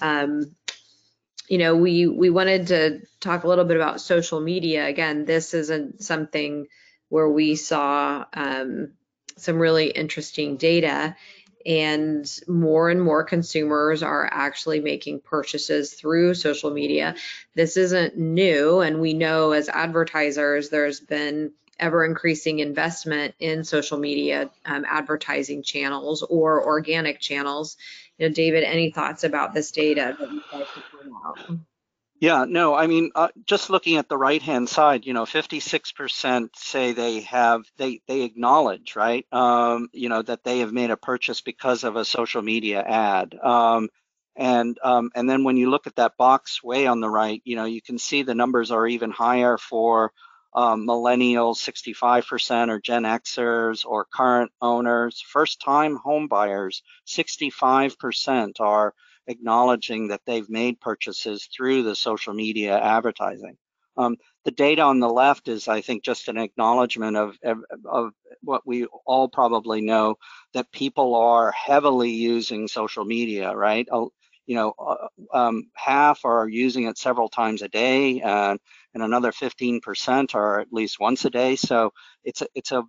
Um, you know, we we wanted to talk a little bit about social media. Again, this isn't something where we saw um, some really interesting data and more and more consumers are actually making purchases through social media. This isn't new, and we know as advertisers there's been ever increasing investment in social media um, advertising channels or organic channels. You know, David, any thoughts about this data that you'd like to point out? Yeah, no, I mean, uh, just looking at the right-hand side, you know, 56% say they have, they they acknowledge, right, um, you know, that they have made a purchase because of a social media ad. Um, and um, and then when you look at that box way on the right, you know, you can see the numbers are even higher for um, millennials, 65%, or Gen Xers, or current owners. First-time home buyers, 65% are acknowledging that they've made purchases through the social media advertising. Um, the data on the left is, I think, just an acknowledgement of, of, what we all probably know, that people are heavily using social media, right? Uh, you know, uh, um, half are using it several times a day, and, and another 15% are at least once a day. So it's a, it's a,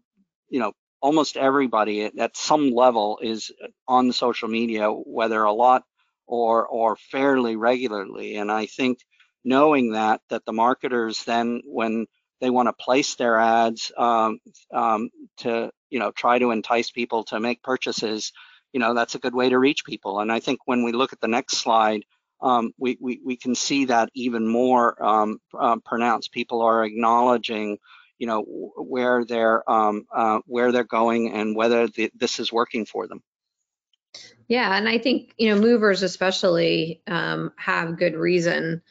you know, almost everybody at some level is on social media, whether a lot or or fairly regularly. And I think knowing that that the marketers then when they want to place their ads um, um, to you know try to entice people to make purchases, you know that's a good way to reach people. And I think when we look at the next slide, um, we, we we can see that even more um, uh, pronounced. People are acknowledging you know where they're um, uh, where they're going and whether the, this is working for them. Yeah, and I think, you know, movers especially um, have good reason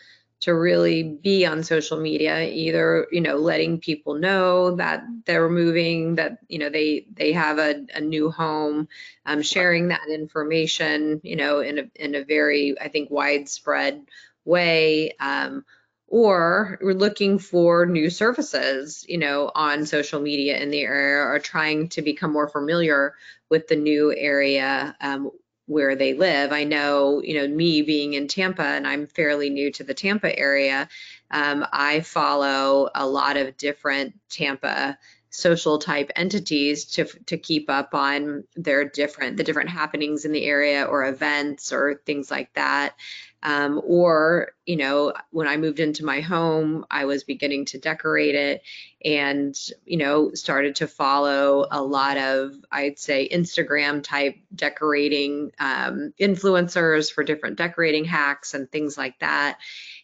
to really be on social media, either, you know, letting people know that they're moving, that, you know, they they have a, a new home, um, sharing that information, you know, in a, in a very, I think, widespread way. Um, or we're looking for new services, you know, on social media in the area or trying to become more familiar with the new area um, where they live. I know, you know, me being in Tampa and I'm fairly new to the Tampa area, um, I follow a lot of different Tampa social type entities to to keep up on their different the different happenings in the area or events or things like that. Um, or you know when i moved into my home i was beginning to decorate it and you know started to follow a lot of i'd say instagram type decorating um, influencers for different decorating hacks and things like that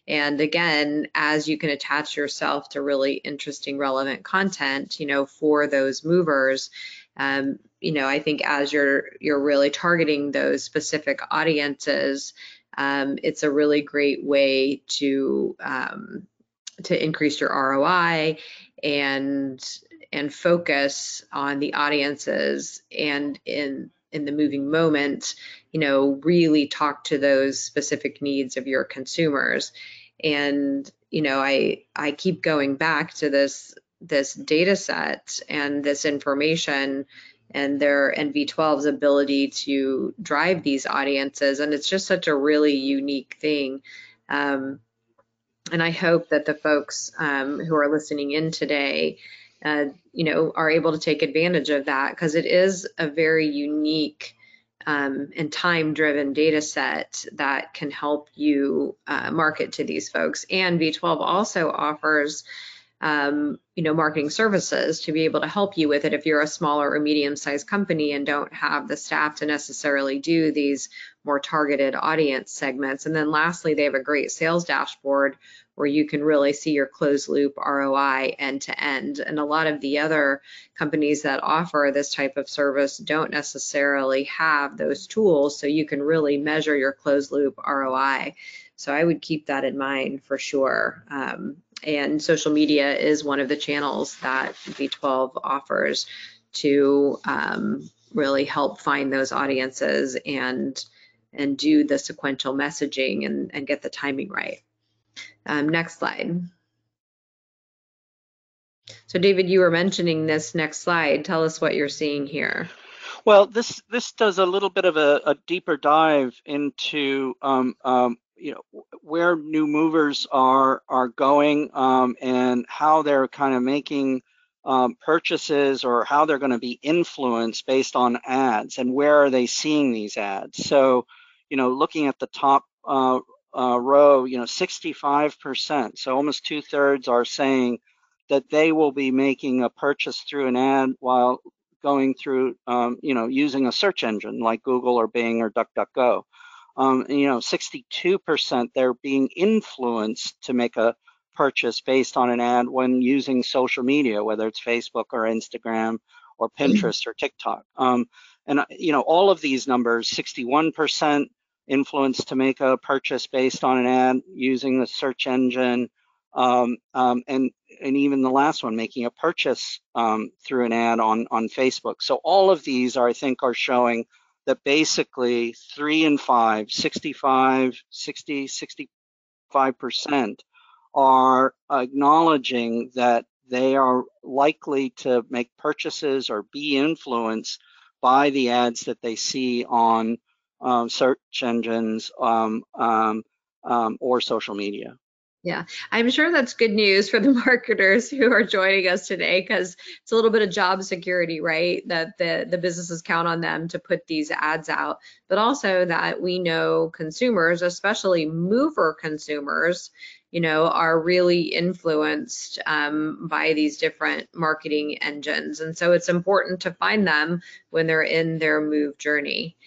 and again, as you can attach yourself to really interesting, relevant content, you know, for those movers, um, you know, I think as you're you're really targeting those specific audiences, um, it's a really great way to um, to increase your ROI and and focus on the audiences and in in the moving moment, you know, really talk to those specific needs of your consumers. And, you know, I I keep going back to this this data set and this information and their and V12's ability to drive these audiences. And it's just such a really unique thing. Um, and I hope that the folks um, who are listening in today uh, you know, are able to take advantage of that because it is a very unique um, and time-driven data set that can help you uh, market to these folks. And V12 also offers, um, you know, marketing services to be able to help you with it if you're a smaller or medium-sized company and don't have the staff to necessarily do these more targeted audience segments. And then lastly, they have a great sales dashboard where you can really see your closed loop ROI end to end. And a lot of the other companies that offer this type of service don't necessarily have those tools, so you can really measure your closed loop ROI. So I would keep that in mind for sure. Um, and social media is one of the channels that V12 offers to um, really help find those audiences and and do the sequential messaging and, and get the timing right. Um, next slide. So David, you were mentioning this next slide. Tell us what you're seeing here. Well, this this does a little bit of a, a deeper dive into um, um, you know where new movers are are going um, and how they're kind of making um, purchases or how they're going to be influenced based on ads and where are they seeing these ads. So, you know, looking at the top uh, uh, row, you know, 65%, so almost two thirds are saying that they will be making a purchase through an ad while going through, um, you know, using a search engine like Google or Bing or DuckDuckGo. Um, and, you know, 62% they're being influenced to make a purchase based on an ad when using social media, whether it's Facebook or Instagram or mm-hmm. Pinterest or TikTok. Um, and you know, all of these numbers, 61% influence to make a purchase based on an ad using the search engine, um, um, and and even the last one, making a purchase um, through an ad on on Facebook. So all of these are, I think, are showing that basically three and five, 65, 60, 65 percent are acknowledging that they are likely to make purchases or be influenced by the ads that they see on um, search engines um, um, um or social media. Yeah, I'm sure that's good news for the marketers who are joining us today because it's a little bit of job security, right? That the, the businesses count on them to put these ads out, but also that we know consumers, especially mover consumers, you know, are really influenced um, by these different marketing engines. And so it's important to find them when they're in their move journey.